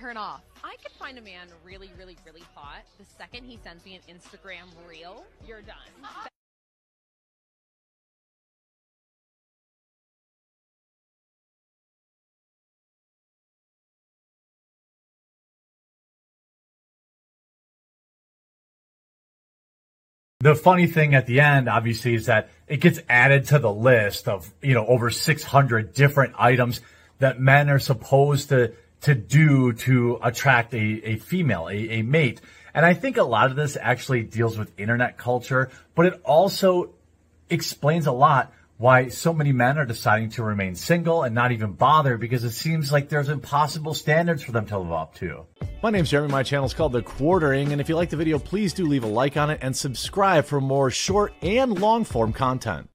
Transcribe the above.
turn off. I could find a man really, really, really hot. The second he sends me an Instagram reel, you're done. The funny thing at the end, obviously, is that it gets added to the list of, you know, over 600 different items that men are supposed to, to do to attract a, a female, a, a mate. And I think a lot of this actually deals with internet culture, but it also explains a lot why so many men are deciding to remain single and not even bother because it seems like there's impossible standards for them to live up to. My name's Jeremy. My channel is called The Quartering, and if you like the video, please do leave a like on it and subscribe for more short and long form content.